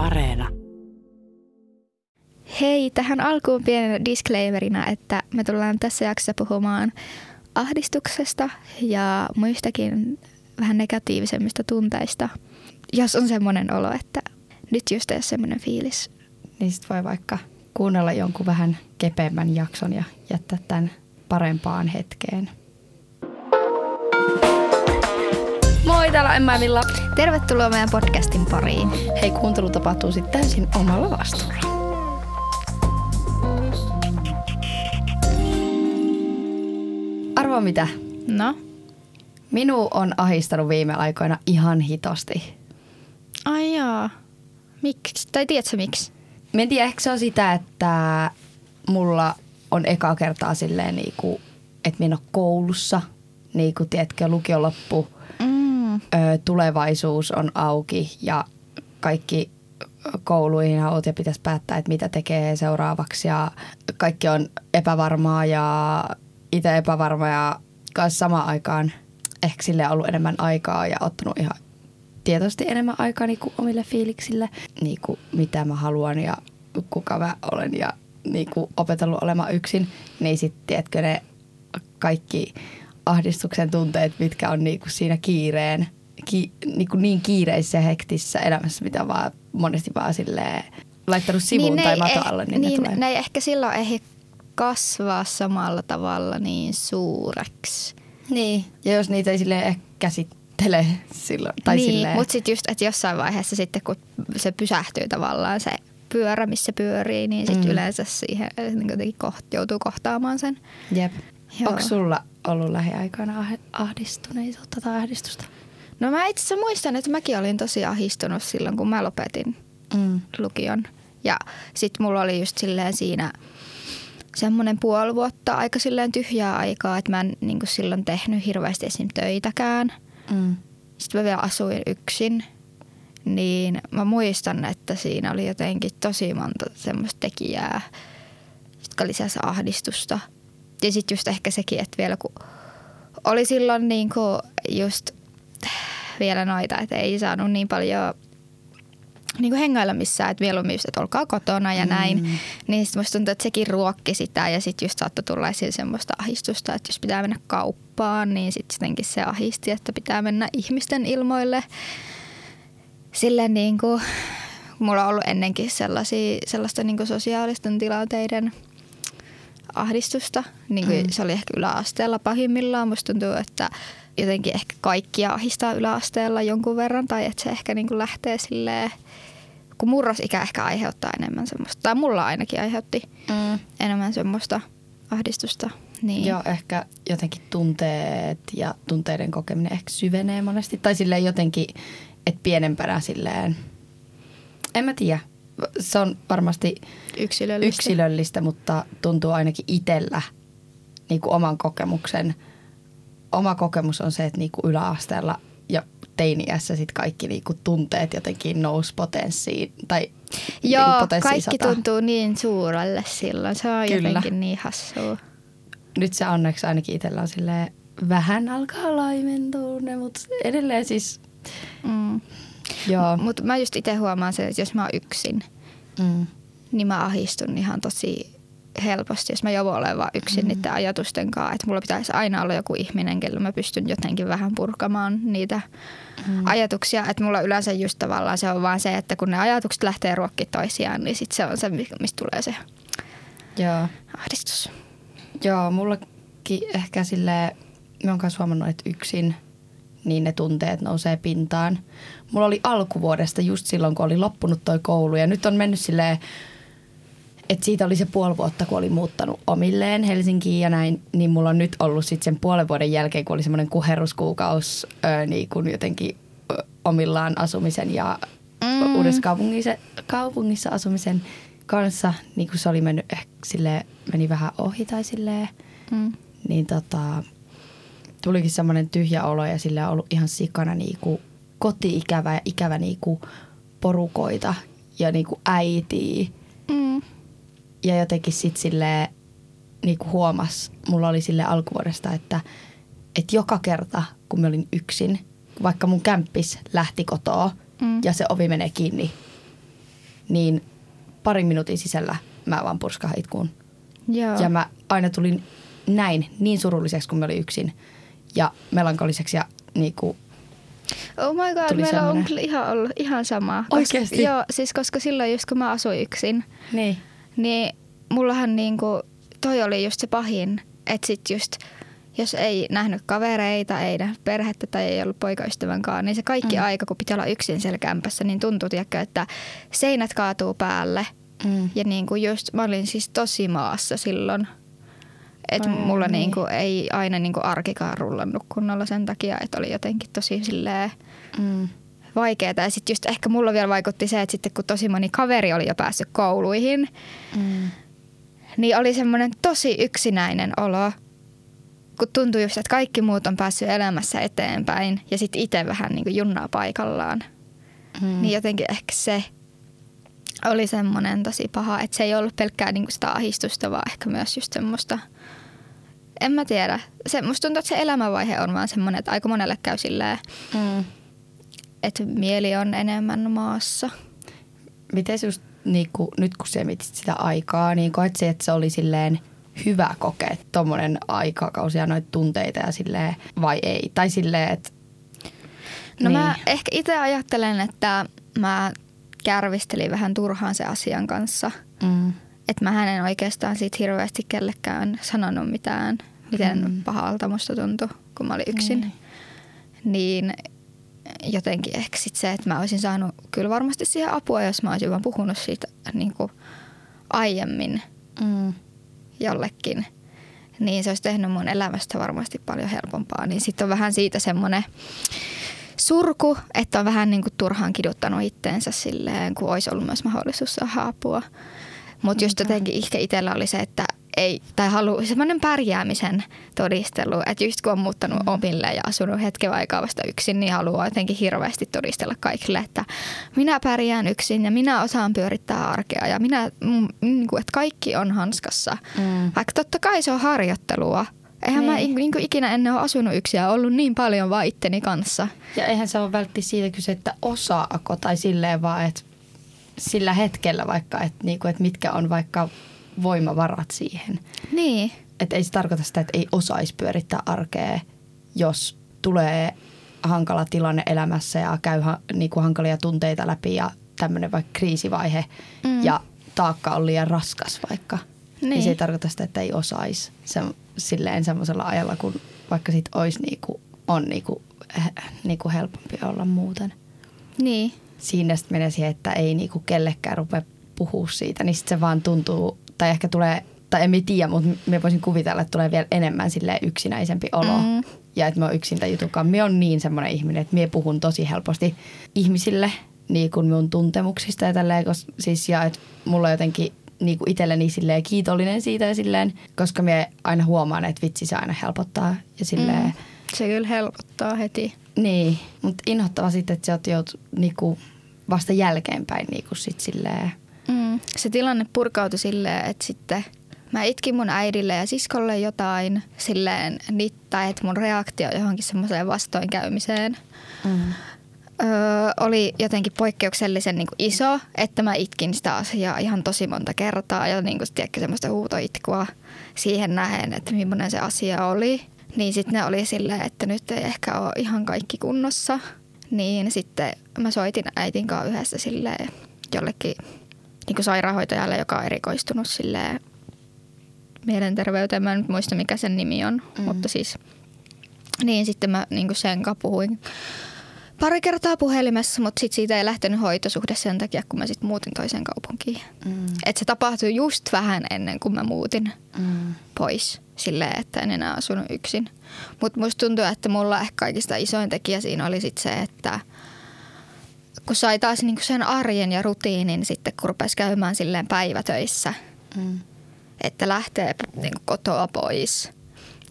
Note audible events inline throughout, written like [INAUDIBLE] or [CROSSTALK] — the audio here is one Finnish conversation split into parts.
Areena. Hei, tähän alkuun pienen disclaimerina, että me tullaan tässä jaksossa puhumaan ahdistuksesta ja muistakin vähän negatiivisemmista tunteista. Jos on semmoinen olo, että nyt just ei ole semmoinen fiilis. Niin sit voi vaikka kuunnella jonkun vähän kepeämmän jakson ja jättää tämän parempaan hetkeen. Täällä Emma. Tervetuloa meidän podcastin pariin. Hei, kuuntelu tapahtuu sitten täysin omalla vastuulla. Arvo mitä? No? Minu on ahistanut viime aikoina ihan hitosti. Ai jaa. Miksi? Tai tiedätkö miksi? Mä en tiedä, ehkä se on sitä, että mulla on eka kertaa silleen niinku, että minä ole koulussa. Niinku, tiedätkö, lukion loppu, tulevaisuus on auki ja kaikki kouluihin haluat ja pitäisi päättää, että mitä tekee seuraavaksi. Ja kaikki on epävarmaa ja itse epävarma ja kanssa samaan aikaan ehkä sille ollut enemmän aikaa ja ottanut ihan tietoisesti enemmän aikaa niin kuin omille fiiliksille, niin kuin mitä mä haluan ja kuka mä olen ja niin kuin opetellut olemaan yksin, niin sitten tiedätkö ne kaikki ahdistuksen tunteet, mitkä on niin kuin siinä kiireen, ki, niin, kuin niin kiireisessä ja hektisessä elämässä, mitä vaan monesti vaan silleen laittanut sivuun ne tai ei mato eh- alle, niin, niin ne tulee. ne ei ehkä silloin ehdi kasvaa samalla tavalla niin suureksi. Niin. Ja jos niitä ei silleen ehkä käsittele silloin. Tai niin, silleen, mutta sitten just, että jossain vaiheessa sitten, kun se pysähtyy tavallaan se pyörä, missä pyörii, niin sitten Mm. yleensä siihen niin jotenkin koht, joutuu kohtaamaan sen. Jep. Joo. Onko sulla ollut lähiaikoina ah- ahdistuneisuutta tai ahdistusta? No mä itse asiassa muistan, että mäkin olin tosi ahistunut silloin, kun mä lopetin Mm. lukion. Ja sitten mulla oli just silleen siinä semmoinen puoli vuotta aika silleen tyhjää aikaa, että mä en niin silloin tehnyt hirveästi esim. töitäkään. Mm. Sitten mä vielä asuin yksin, niin mä muistan, että siinä oli jotenkin tosi monta semmoista tekijää, jotka lisäsi ahdistusta. Ja sitten just ehkä sekin, että vielä kun oli silloin niinku just vielä noita, että ei saanut niin paljon niin kuin hengailla missään, että mieluummin just, että olkaa kotona ja näin. Mm. Niin sitten musta tuntuu, että sekin ruokki sitä ja sitten just saattoi tulla esiin semmoista ahistusta, että jos pitää mennä kauppaan, niin sitten jotenkin se ahisti, että pitää mennä ihmisten ilmoille. Silleen niin kuin, mulla on ollut ennenkin sellaisia, sellaista niin kuin sosiaalisten tilanteiden ahdistusta. Niin kuin Mm. Se oli ehkä yläasteella pahimmillaan. Musta tuntuu, että jotenkin ehkä kaikkia ahistaa yläasteella jonkun verran. Tai että se ehkä niin kuin lähtee silleen, kun murrosikä ehkä aiheuttaa enemmän semmoista. Tai mulla ainakin aiheutti Mm. enemmän semmoista ahdistusta. Niin. Joo, ehkä jotenkin tunteet ja tunteiden kokeminen ehkä syvenee monesti. Tai silleen jotenkin, että pienempänä silleen, en mä tiedä. Se on varmasti Yksilöllistä. yksilöllistä, mutta tuntuu ainakin itsellä niin kuin oman kokemuksen. Oma kokemus on se, että niin kuin yläasteella ja teiniässä sit kaikki niin kuin tunteet jotenkin nousi potenssiin. Tai niin Joo, potenssiin kaikki sata. tuntuu niin suurelle silloin. Se on Kyllä. jotenkin niin hassua. Nyt se onneksi ainakin itsellä on silleen, vähän alkaa laimentua ne, mutta edelleen siis, Mm. Joo. Mutta mä just itse huomaan sen, että jos mä oon yksin, Mm. niin mä ahistun ihan tosi helposti, jos mä joudun olemaan yksin mm. niiden ajatusten kanssa. Että mulla pitäisi aina olla joku ihminen, kelle mä pystyn jotenkin vähän purkamaan niitä mm. ajatuksia. Että mulla yleensä just tavallaan se on vaan se, että kun ne ajatukset lähtee ruokkimaan toisiaan, niin sit se on se, mi- mistä tulee se Joo. ahdistus. Joo, mullakin ehkä sille mä oon kanssa huomannut, että yksin niin ne tunteet nousee pintaan. Mulla oli alkuvuodesta just silloin, kun oli loppunut toi koulu ja nyt on mennyt silleen, että siitä oli se puoli vuotta, kun oli muuttanut omilleen Helsinkiin ja näin, niin mulla on nyt ollut sitten sen puolen vuoden jälkeen, kun oli semmoinen kuheruskuukaus öö, niin kun jotenkin ö, omillaan asumisen ja Mm. uudessa kaupungissa, kaupungissa asumisen kanssa, niin kun se oli mennyt ehkä silleen, meni vähän ohi tai silleen, Mm. niin tota, tulikin semmoinen tyhjä olo ja sillä on ollut ihan sikana niinku koti-ikävä ja ikävä niinku porukoita ja niinku äitiä. Mm. Ja jotenkin sit silleen niinku huomas, mulla oli sille alkuvuodesta, että, että joka kerta kun mä olin yksin, vaikka mun kämppis lähti kotoa Mm. ja se ovi menee kiinni, niin parin minuutin sisällä mä vaan purskahan itkuun. Joo. Ja mä aina tulin näin niin surulliseksi, kun mä olin yksin. Ja melankoliseksi ja niinku, Oh my god, Tuli meillä on semmonen. kyllä ihan ollut ihan sama. Oikeesti? Koska, joo, siis koska silloin just kun mä asuin yksin, niin. niin mullahan niinku, toi oli just se pahin, että sit just jos ei nähnyt kavereita, ei nähnyt perhettä tai ei ollut poikaystävänkaan, niin se kaikki mm. aika, kun pitää olla yksin siellä kämpässä, niin tuntuu, tiedätkö, että seinät kaatuu päälle. Mm. Ja niinku just, mä olin siis tosi maassa silloin. Että Ai mulla niin. niinku ei aina niinku arkikaan rullannut kunnolla sen takia, että oli jotenkin tosi silleen Mm. vaikeaa. Ja sitten just ehkä mulla vielä vaikutti se, että sitten kun tosi moni kaveri oli jo päässyt kouluihin, Mm. niin oli semmoinen tosi yksinäinen olo. Kun tuntui just, että kaikki muut on päässyt elämässä eteenpäin ja sitten itse vähän niin kuin junnaa paikallaan. Mm. Niin jotenkin ehkä se oli semmoinen tosi paha, että se ei ollut pelkkää niin kuin sitä ahistusta, vaan ehkä myös just semmoista, en mä tiedä. Se, musta tuntuu, että se elämänvaihe on vaan semmoinen, että aika monelle käy silleen, Mm. että mieli on enemmän maassa. Miten just niinku, nyt kun sä mietit sitä aikaa, niin koet se, että se oli silleen hyvä kokea tommonen aikakausi ja noita tunteita ja silleen, vai ei? Tai silleen, että No Niin. mä ehkä itse ajattelen, että mä kärvistelin vähän turhaan se asian kanssa. mm. Että mä en oikeastaan siitä hirveästi kellekään sanonut mitään, miten Mm. mm. pahalta musta tuntui, kun mä olin yksin. Niin. Niin jotenkin ehkä sit se, että mä olisin saanut kyllä varmasti siihen apua, jos mä olisin vaan puhunut siitä niin kuin aiemmin Mm. jollekin. Niin se olisi tehnyt mun elämästä varmasti paljon helpompaa. Niin sitten on vähän siitä semmoinen surku, että on vähän niin kuin turhaan kiduttanut itteensä silleen, kun olisi ollut myös mahdollisuus saada apua. Mutta just jotenkin ehkä itsellä oli se, että ei, tai halu, semmoinen pärjäämisen todistelu, että just kun on muuttanut mm. omille ja asunut hetken aikaa vasta yksin, niin haluaa jotenkin hirveästi todistella kaikille, että minä pärjään yksin ja minä osaan pyörittää arkea ja minä, mm, niin kuin, että kaikki on hanskassa. Mm. Vaikka totta kai se on harjoittelua. Eihän mä Niin. niin kuin ikinä ennen ole asunut yksin ja ollut niin paljon vaan itteni kanssa. Ja eihän se ole välttämättä siitä kyse, että osaako tai silleen vaan, että sillä hetkellä vaikka, että, niinku, että mitkä on vaikka voimavarat siihen. Niin. Että ei se tarkoita sitä, että ei osaisi pyörittää arkea, jos tulee hankala tilanne elämässä ja käy ha, niinku hankalia tunteita läpi ja tämmöinen vaikka kriisivaihe Mm. ja taakka on liian raskas vaikka. Niin. Niin. se ei tarkoita sitä, että ei osaisi se, silleen semmoisella ajalla, kun vaikka sit olisi niinku, on niinku, eh, niinku helpompi olla muuten. Niin. Siinä sitten menee siihen, että ei niinku kellekään rupea puhua siitä, niin sit se vaan tuntuu, tai ehkä tulee, tai en tiedä, mutta me voisin kuvitella, että tulee vielä enemmän sille yksinäisempi olo. Mm. Ja että mä oon yksin tämän jutukaan. Mä oon niin semmoinen ihminen, että mä puhun tosi helposti ihmisille niin kuin mun tuntemuksista ja tälleen, koska, siis ja että mulla on jotenkin niin kuin itselleni silleen kiitollinen siitä ja silleen, koska mä aina huomaan, että vitsi se aina helpottaa ja silleen, Mm. Se kyllä helpottaa heti. niin, mutta inhottava sitten, että sä oot jout, niinku, vasta jälkeenpäin niinku sit silleen, Mm. Se tilanne purkautui silleen, että sitten mä itkin mun äidille ja siskolle jotain silleen, niitä, että mun reaktio johonkin semmoiseen vastoinkäymiseen mm. öö, oli jotenkin poikkeuksellisen niin kuin iso, että mä itkin sitä asiaa ihan tosi monta kertaa ja niin kuin, tiedätkö, semmoista huutoitkua siihen nähen, että millainen se asia oli. Niin sitten ne oli silleen, että nyt ei ehkä ole ihan kaikki kunnossa. Niin sitten mä soitin äitin kanssa yhdessä silleen jollekin niin kuin sairaanhoitajalle, joka on erikoistunut silleen mielenterveyteen. Mä en nyt muista, mikä sen nimi on, mm. mutta siis niin sitten mä niin kuin sen kanssa puhuin pari kertaa puhelimessa, mutta sit siitä ei lähtenyt hoitosuhde sen takia, kun mä sitten muutin toiseen kaupunkiin. Mm. Et se tapahtui just vähän ennen kuin mä muutin Mm. pois silleen, että en enää asunut yksin. Mutta musta tuntuu, että mulla ehkä kaikista isoin tekijä siinä oli sit se, että kun sai taas niinku sen arjen ja rutiinin sitten, kun rupesi käymään silleen päivätöissä, Mm. että lähtee niinku kotoa pois.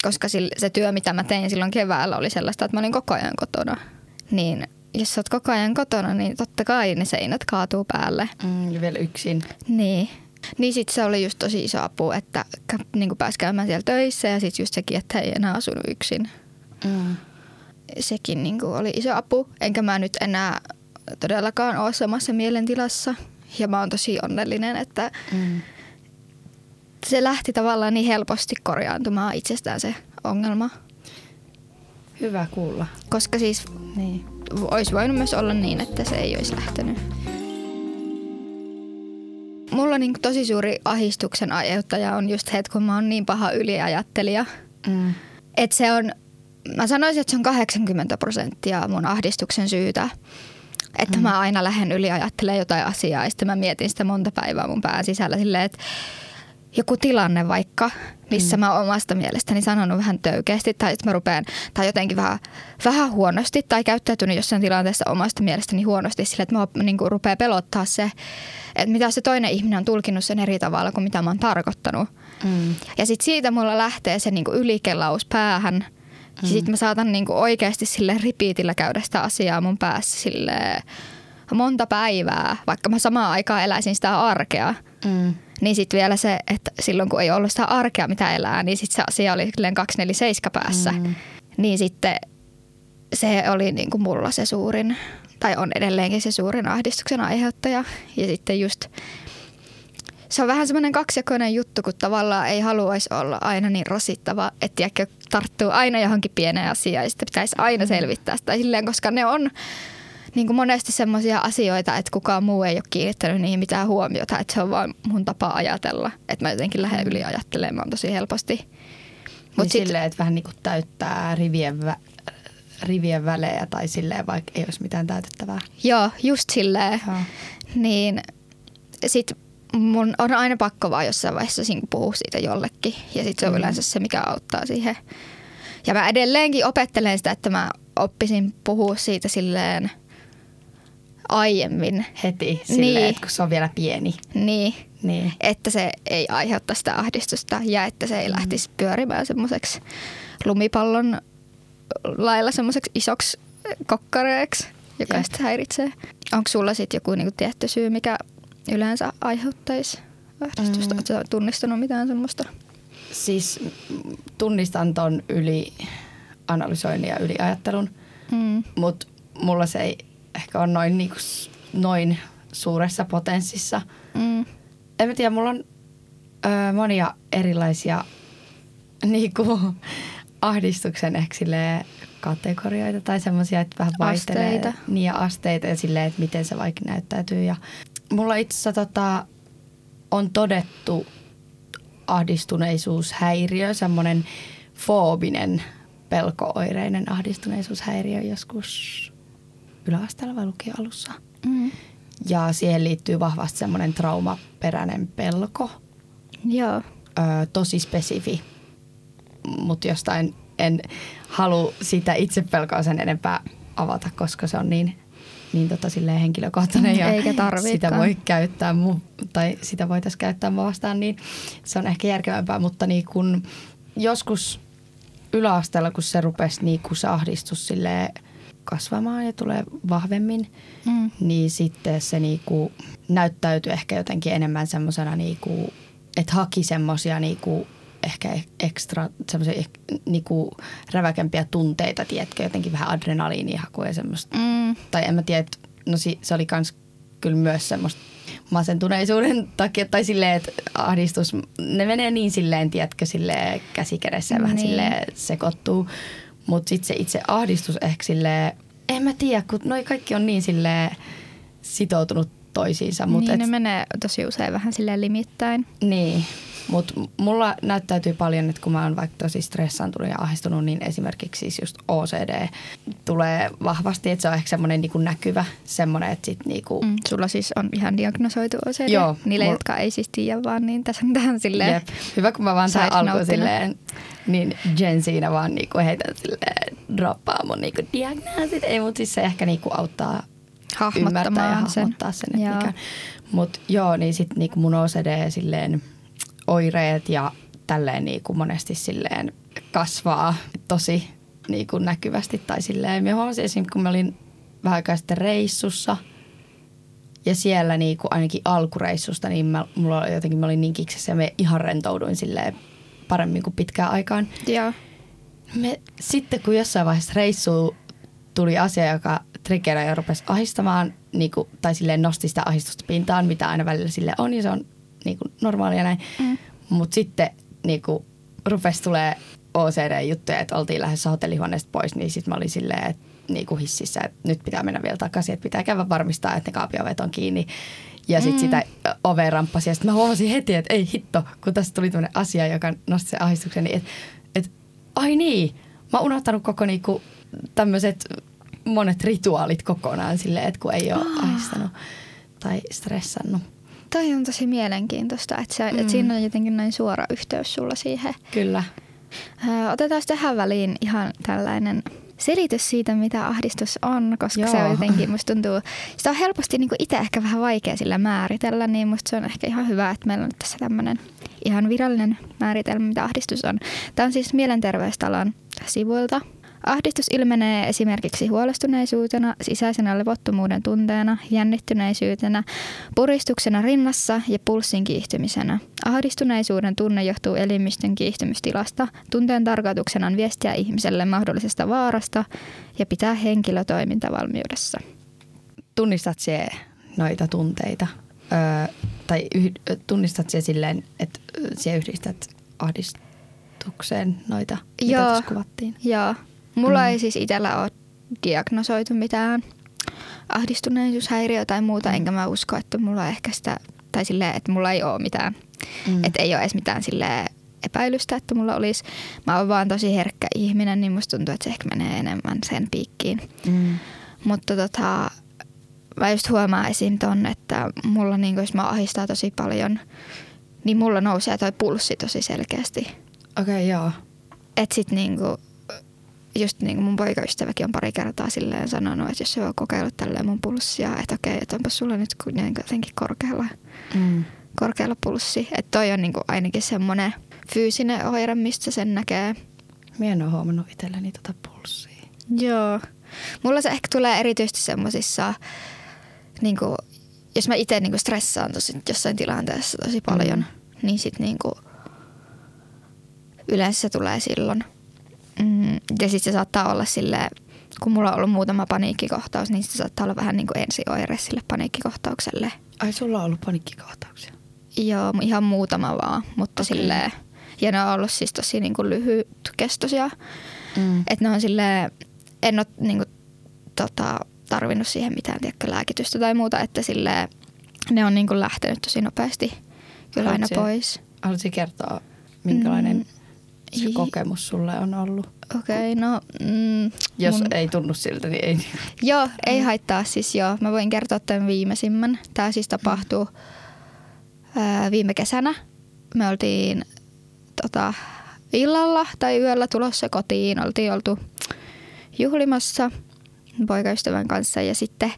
Koska se työ, mitä mä tein silloin keväällä, oli sellaista, että mä olin koko ajan kotona. Niin jos sä oot koko ajan kotona, niin totta kai ne seinät kaatuu päälle. Mm. Vielä yksin. Niin. Niin sit se oli just tosi iso apu, että niin pääsi käymään siellä töissä ja sitten just sekin, että ei enää asunut yksin. Mm. Sekin niin oli iso apu, enkä mä nyt enää todellakaan ole samassa mielentilassa Ja mä oon tosi onnellinen, että Mm. se lähti tavallaan niin helposti korjaantumaan itsestään se ongelma. Hyvä kuulla. Koska siis Niin. olisi voinut myös olla niin, että se ei olisi lähtenyt. Mulla niin tosi suuri ahistuksen aiheuttaja on just että kun mä oon niin paha yliajattelija, Mm. että se on, mä sanoisin, että se on 80 prosenttia mun ahdistuksen syytä. Että mm. mä aina lähden yliajattelemaan jotain asiaa ja sitten mä mietin sitä monta päivää mun pään sisällä silleen, että joku tilanne vaikka, missä mm. mä oon omasta mielestäni sanonut vähän töykeästi tai sitten mä rupean, tai jotenkin vähän, vähän huonosti tai käyttäytynyt jossain tilanteessa omasta mielestäni huonosti sille, että mä niin rupeaa pelottaa se, että mitä se toinen ihminen on tulkinnut sen eri tavalla kuin mitä mä oon tarkoittanut. Mm. Ja sitten siitä mulla lähtee se niinku ylikelaus päähän. Mm. Ja sitten mä saatan niinku oikeasti sille ripiitillä käydä sitä asiaa mun päässä sille monta päivää, vaikka mä samaan aikaan eläisin sitä arkea. Mm. Niin sitten vielä se, että silloin kun ei ollut sitä arkea mitä elää, niin sitten se asia oli silleen 247 päässä. Mm. Niin sitten se oli niinku mulla se suurin, tai on edelleenkin se suurin ahdistuksen aiheuttaja. Ja sitten just se on vähän semmoinen kaksijakoinen juttu, kun tavallaan ei haluaisi olla aina niin rasittava, että tiedätkö, tarttuu aina johonkin pieneen asiaan ja sitten pitäisi aina selvittää sitä silleen, koska ne on niin kuin monesti semmoisia asioita, että kukaan muu ei ole kiinnittänyt niihin mitään huomiota, että se on vaan mun tapa ajatella, että mä jotenkin lähden yli ajattelemaan tosi helposti. Mut Mut niin sit- silleen, että vähän niin kuin täyttää rivien, vä- rivien välejä tai silleen, vaikka ei olisi mitään täytettävää. Joo, just silleen. Joo. Niin sit mun on aina pakko vaan jossain vaiheessa puhua siitä jollekin. Ja sit se on Mm. yleensä se, mikä auttaa siihen. Ja mä edelleenkin opettelen sitä, että mä oppisin puhua siitä silleen aiemmin. Heti silleen, Niin. että kun se on vielä pieni. Niin, Niin. että se ei aiheuta sitä ahdistusta ja että se ei lähtisi pyörimään semmoiseksi lumipallon lailla semmoiseksi isoksi kokkareeksi, joka Jep. sitten häiritsee. Onko sulla sitten joku niinku tietty syy, mikä yleensä aiheuttaisi ahdistusta? Mm. Oletko tunnistanut mitään semmoista? Siis tunnistan ton yli analysoinnin ja yliajattelun, Mm. mutta mulla se ei ehkä ole noin, niinku, noin suuressa potenssissa. Mm. En mä tiedä, mulla on ö, monia erilaisia [LAUGHS] niinku, ahdistuksen ehkä silleen kategorioita tai semmoisia, että vähän vaihtelee. Asteita. Niin ja asteita ja silleen, että miten se vaikka näyttäytyy. Ja mulla itse asiassa tota, on todettu ahdistuneisuushäiriö, semmoinen foobinen pelkooireinen ahdistuneisuushäiriö joskus yläasteella vai lukion alussa. Mm. Ja siihen liittyy vahvasti semmoinen traumaperäinen pelko, Joo. ö, tosi spesifi, mutta jostain en halua sitä itse pelkoa sen enempää avata, koska se on niin, niin tota silleen henkilökohtainen ja Eikä sitä voi käyttää mu, tai sitä voitaisiin käyttää mua vastaan, niin se on ehkä järkevämpää, mutta niin kun joskus yläasteella, kun se rupesi niin kun se ahdistus silleen kasvamaan ja tulee vahvemmin, Mm. niin sitten se niinku näyttäytyi ehkä jotenkin enemmän semmoisena, niinku, että haki semmoisia niinku, ehkä ekstra semmoisia niinku, räväkempiä tunteita, tiedätkö, jotenkin vähän adrenaliinihakuja ja semmoista. Mm. Tai en mä tiedä, että no si, se oli kans kyllä myös semmoista masentuneisuuden takia, tai silleen, että ahdistus, ne menee niin silleen, tiedätkö, silleen käsikädessä ja vähän Niin. silleen sekoittuu. Mutta sitten se itse ahdistus ehkä silleen, en mä tiedä, kun noi kaikki on niin silleen sitoutunut toisiinsa. Mut niin et, ne menee tosi usein vähän silleen limittäin. niin, mutta mulla näyttäytyy paljon, että kun mä oon vaikka tosi stressaantunut ja ahdistunut, niin esimerkiksi siis just OCD tulee vahvasti, että se on ehkä semmoinen niinku näkyvä, semmoinen, että sit niinku, Mm. Sulla siis on ihan diagnosoitu OCD. Joo, Niille, mul- jotka ei siis tiedä vaan, niin tässä on tähän silleen. Jep. Hyvä, kun mä vaan tähän alkuun silleen, niin Jen siinä vaan niinku heitän silleen, droppaa mun niinku diagnoosit. Ei, mutta siis se ehkä niinku auttaa ymmärtää ja Hahmottamaan sen. hahmottaa sen, että mikä. Mutta joo, niin sitten niinku mun OCD silleen oireet ja tälleen niinku monesti silleen kasvaa tosi niinku näkyvästi tai silleen. Mä huomasin esimerkiksi, kun mä olin vähän aikaa sitten reissussa ja siellä niinku ainakin alkureissusta, niin mä, mulla oli jotenkin, mä olin niin kiksessä ja me ihan rentouduin silleen paremmin kuin pitkään aikaan. Joo. Me, sitten kun jossain vaiheessa reissu tuli asia, joka triggeroi ja rupesi ahistamaan, niin kuin, tai silleen nosti sitä ahistusta pintaan, mitä aina välillä sille on, ja se on niin kuin normaalia näin. Mm. Mutta sitten niin kuin, rupesi tulee OCD-juttuja, että oltiin lähdössä hotellihuoneesta pois, niin sitten mä olin silleen, että niin kuin hississä, että nyt pitää mennä vielä takaisin, että pitää käydä varmistaa, että ne kaapiovet on kiinni. Ja sitten mm. sitä oveen ramppasi ja sitten mä huomasin heti, että ei hitto, kun tästä tuli tämmöinen asia, joka nosti sen ahdistuksen, niin että et, ai niin, mä oon unohtanut koko niinku tämmöiset monet rituaalit kokonaan silleen, että kun ei ole oh. ahdistanut tai stressannut. Toi on tosi mielenkiintoista, että, se, mm. että siinä on jotenkin näin suora yhteys sulla siihen. Kyllä. Otetaan tähän väliin ihan tällainen selitys siitä, mitä ahdistus on, koska Joo. se on jotenkin, musta tuntuu, sitä on helposti niin itse ehkä vähän vaikea sillä määritellä, niin musta se on ehkä ihan hyvä, että meillä on tässä tämmöinen ihan virallinen määritelmä, mitä ahdistus on. Tämä on siis Mielenterveystalon sivuilta Ahdistus ilmenee esimerkiksi huolestuneisuutena, sisäisenä levottomuuden tunteena, jännittyneisyytenä, puristuksena rinnassa ja pulssin kiihtymisenä. Ahdistuneisuuden tunne johtuu elimistön kiihtymystilasta. Tunteen tarkoituksena on viestiä ihmiselle mahdollisesta vaarasta ja pitää henkilö toimintavalmiudessa. Tunnistat se noita tunteita? Öö, tai yh, tunnistat se silleen, että sinä yhdistät ahdistukseen noita, mitä Joo, tässä kuvattiin? Joo. Mulla mm. ei siis itsellä ole diagnosoitu mitään ahdistuneisuushäiriö tai muuta, enkä mä usko, että mulla ehkä sitä, tai silleen, että mulla ei ole mitään, mm. että ei ole edes mitään silleen epäilystä, että mulla olisi. Mä oon vaan tosi herkkä ihminen, niin musta tuntuu, että se ehkä menee enemmän sen piikkiin. Mm. Mutta tota, mä just huomaan esim. ton, että mulla niin jos mä ahistaa tosi paljon, niin mulla nousee toi pulssi tosi selkeästi. Okei, okay, joo. Et sit niinku, just niin kuin mun poikaystäväkin on pari kertaa silleen sanonut, että jos se on kokeillut tälleen mun pulssia, että okei, että onpa sulla nyt jotenkin korkealla, mm. korkealla pulssi. Että toi on niin kuin ainakin semmoinen fyysinen oire, mistä sen näkee. Mä en ole huomannut itselleni tota pulssia. Joo. Mulla se ehkä tulee erityisesti semmoisissa, niin kuin, jos mä itse niin stressaan tosi jossain tilanteessa tosi paljon, mm. niin sit niin yleensä se tulee silloin – Mm, ja sitten se saattaa olla sille, kun mulla on ollut muutama paniikkikohtaus, niin se saattaa olla vähän niin kuin ensioire sille paniikkikohtaukselle. Ai sulla on ollut paniikkikohtauksia? Joo, ihan muutama vaan, mutta okay. silleen, ja ne on ollut siis tosi niin kuin lyhytkestoisia. Mm. Että ne on silleen, en ole niin kuin, tota, tarvinnut siihen mitään tiedäkö, lääkitystä tai muuta, että silleen, ne on niin kuin lähtenyt tosi nopeasti kyllä aina pois. Haluaisin kertoa, minkälainen mm se kokemus sulle on ollut? Okei, okay, no... Mm, Jos mun... ei tunnu siltä, niin ei. Joo, ei haittaa siis joo. Mä voin kertoa tämän viimeisimmän. Tämä siis tapahtuu ää, viime kesänä. Me oltiin tota, illalla tai yöllä tulossa kotiin. Oltiin oltu juhlimassa poikaystävän kanssa ja sitten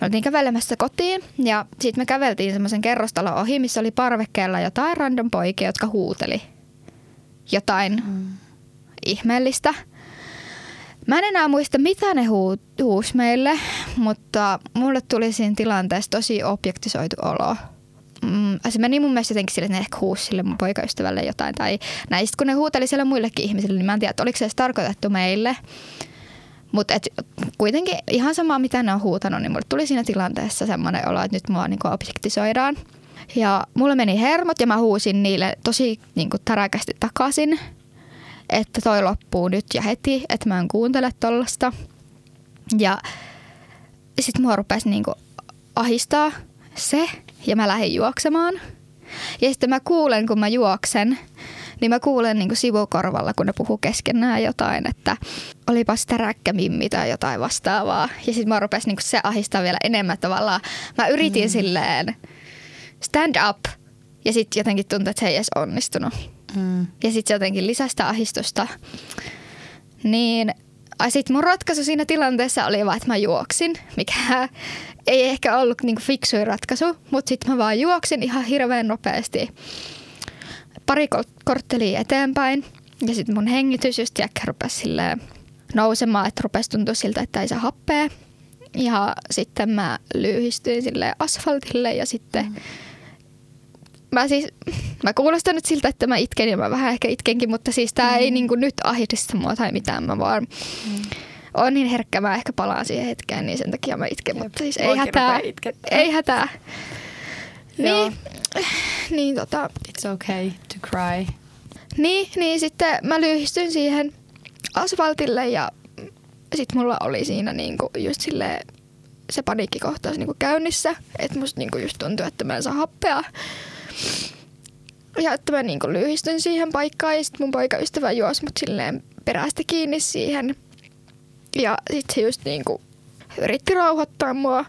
me oltiin kävelemässä kotiin ja sitten me käveltiin semmoisen kerrostalon ohi, missä oli parvekkeella jotain random poikia, jotka huuteli jotain mm. ihmeellistä. Mä en enää muista, mitä ne huus meille, mutta mulle tuli siinä tilanteessa tosi objektisoitu olo. Mm, se meni mun mielestä jotenkin sille, että ne ehkä huusi sille mun poikaystävälle jotain. Tai näistä, kun ne huuteli siellä muillekin ihmisille, niin mä en tiedä, että oliko se edes tarkoitettu meille. Mutta kuitenkin ihan sama, mitä ne on huutanut, niin mulle tuli siinä tilanteessa semmoinen olo, että nyt mua niinku objektisoidaan. Ja mulle meni hermot ja mä huusin niille tosi niin kuin täräkästi takaisin, että toi loppuu nyt ja heti, että mä en kuuntele tollasta. Ja sitten mua rupesi niin kuin ahistaa se ja mä lähdin juoksemaan. Ja sitten mä kuulen, kun mä juoksen, niin mä kuulen niin sivukorvalla, kun ne puhuu keskenään jotain, että olipa sitä räkkämimmi tai jotain vastaavaa. Ja sitten mä rupesi niin se ahistaa vielä enemmän tavallaan. Mä yritin mm. silleen stand up. Ja sitten jotenkin tuntui, että se ei edes onnistunut. Mm. Ja sitten se jotenkin lisästä ahistusta. Niin sitten mun ratkaisu siinä tilanteessa oli vaan, että mä juoksin, mikä [LAUGHS] ei ehkä ollut niinku fiksuin ratkaisu, mutta sitten mä vaan juoksin ihan hirveän nopeasti pari korttelia eteenpäin. Ja sitten mun hengitys just rupesi nousemaan, että rupesi tuntua siltä, että ei saa happea. Ja sitten mä lyhistyin sille asfaltille ja sitten mm mä siis, mä kuulostan nyt siltä, että mä itken ja mä vähän ehkä itkenkin, mutta siis tää mm. ei niin nyt ahdista mua tai mitään. Mä vaan mm. on niin herkkä, mä ehkä palaan siihen hetkeen, niin sen takia mä itken, Jep. mutta siis ei hätää. Ei hätää. Joo. Niin, niin, tota, It's okay to cry. niin, niin sitten mä lyhistyin siihen asfaltille ja sitten mulla oli siinä niinku just silleen se paniikkikohtaus niinku käynnissä, että musta niinku just tuntui, että mä en saa happea. Ja että mä niinku lyhistyn siihen paikkaan ja sitten mun poikaystävä juosi mut silleen perästä kiinni siihen. Ja sitten se just niinku yritti rauhoittaa mua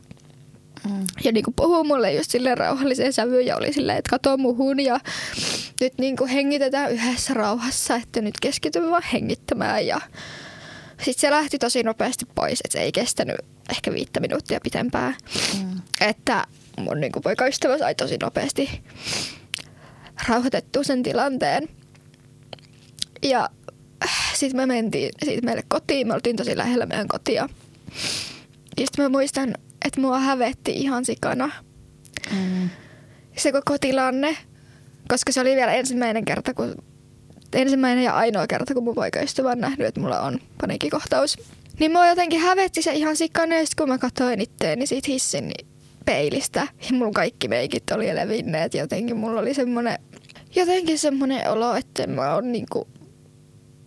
Mm. ja niinku puhuu mulle just silleen rauhalliseen sävyyn ja oli silleen, että kato muhun ja nyt niinku hengitetään yhdessä rauhassa, että nyt keskityn vaan hengittämään ja sitten se lähti tosi nopeasti pois, että se ei kestänyt ehkä viittä minuuttia pitempään. Mm. Että mun niinku poikaystävä sai tosi nopeasti rauhoitettua sen tilanteen. Ja sitten me mentiin siitä meille kotiin. Me oltiin tosi lähellä meidän kotia. Ja sitten mä muistan, että mua hävetti ihan sikana Mm. se koko tilanne. Koska se oli vielä ensimmäinen kerta, kun ensimmäinen ja ainoa kerta, kun mun poikaystävä on nähnyt, että mulla on paniikkikohtaus. Niin mua jotenkin hävetti se ihan sikana, ja sit kun mä katsoin itteeni siitä hissin peilistä, ja mun kaikki meikit oli levinneet, jotenkin mulla oli semmonen, jotenkin semmonen olo, että mä oon niinku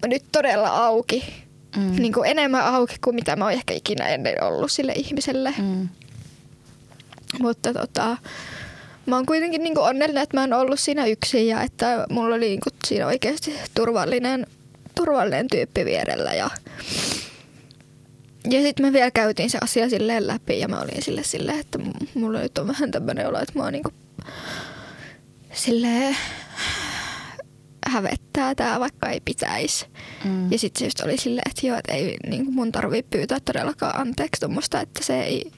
nyt todella auki. Mm. Niinku enemmän auki kuin mitä mä oon ehkä ikinä ennen ollut sille ihmiselle. Mm. Mutta tota, mä oon kuitenkin niinku onnellinen, että mä en ollut siinä yksin ja että mulla oli niinku siinä oikeasti turvallinen, turvallinen tyyppi vierellä. Ja, ja sitten me vielä käytiin se asia silleen läpi ja mä olin sille silleen, että mulla nyt on vähän tämmöinen olo, että mä oon niinku silleen hävettää tää, vaikka ei pitäisi. Mm. Ja sitten se just oli silleen, että joo, että ei niin mun tarvii pyytää todellakaan anteeksi tuommoista, että se ei,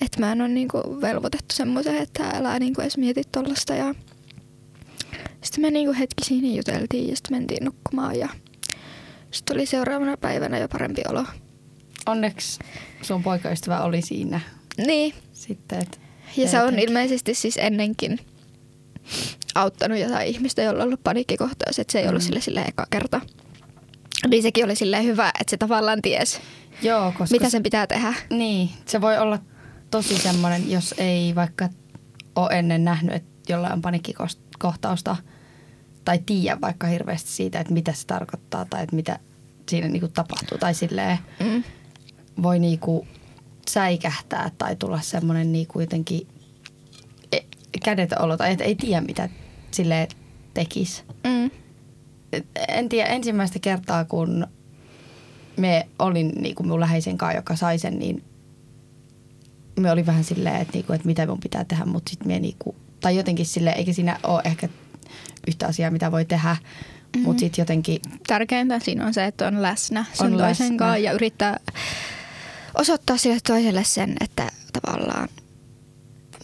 että mä en ole niin velvoitettu semmoiseen, että älä niin edes mieti tollasta. Ja sitten me niin hetki siinä juteltiin ja sitten mentiin nukkumaan ja sitten oli seuraavana päivänä jo parempi olo. Onneksi sun poikaystävä oli siinä Niin, sitten. Et ja se on ilmeisesti siis ennenkin auttanut jotain ihmistä, jolla on ollut paniikkikohtaus, että se ei ollut Mm. sille, sille eka kerta. Niin sekin oli silleen hyvä, että se tavallaan ties, Joo, koska mitä sen pitää tehdä. Niin, se voi olla tosi semmoinen, jos ei vaikka ole ennen nähnyt, että jollain on paniikkikohtausta tai tiedä vaikka hirveästi siitä, että mitä se tarkoittaa tai että mitä siinä niinku tapahtuu. Tai silleen Mm. Voi niinku säikähtää tai tulla semmoinen niinku jotenkin e- kädetön olo tai ei tiedä mitä sille tekisi. Mm. En tiedä, ensimmäistä kertaa kun me olin niin kuin mun läheisen kanssa, joka sai sen, niin me oli vähän silleen, että, niinku, että mitä mun pitää tehdä, mutta sitten me niinku, tai jotenkin silleen, eikä siinä ole ehkä yhtä asiaa, mitä voi tehdä, mm-hmm. mutta sitten jotenkin, Tärkeintä siinä on se, että on läsnä sen On on toisen läsnä. kanssa ja yrittää osoittaa sille toiselle sen, että tavallaan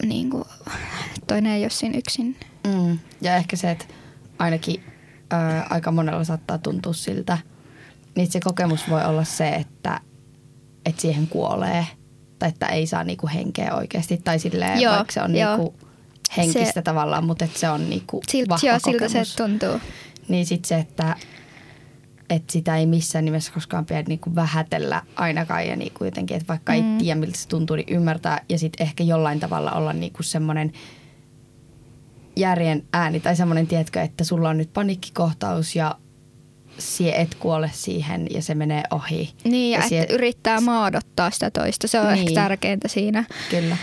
niin kuin, toinen ei ole siinä yksin. mm, ja ehkä se, että ainakin ää, aika monella saattaa tuntua siltä, niin se kokemus voi olla se, että, että siihen kuolee tai että ei saa niinku henkeä oikeasti tai silleen, Joo, vaikka se on joo. niinku henkistä Se- tavallaan, mutta että se on niinku Silt, vahva joo, siltä kokemus. se tuntuu. Niin sitten se, että, että sitä ei missään nimessä koskaan pidä niinku vähätellä ainakaan ja niinku jotenkin, että vaikka ei Mm. tiedä miltä se tuntuu, niin ymmärtää ja sitten ehkä jollain tavalla olla niinku semmoinen järjen ääni tai semmoinen, tiedätkö, että sulla on nyt paniikkikohtaus ja sie et kuole siihen ja se menee ohi. Niin, ja, ja sie- yrittää maadottaa sitä toista. Se on niin. Niin. ehkä tärkeintä siinä. Kyllä.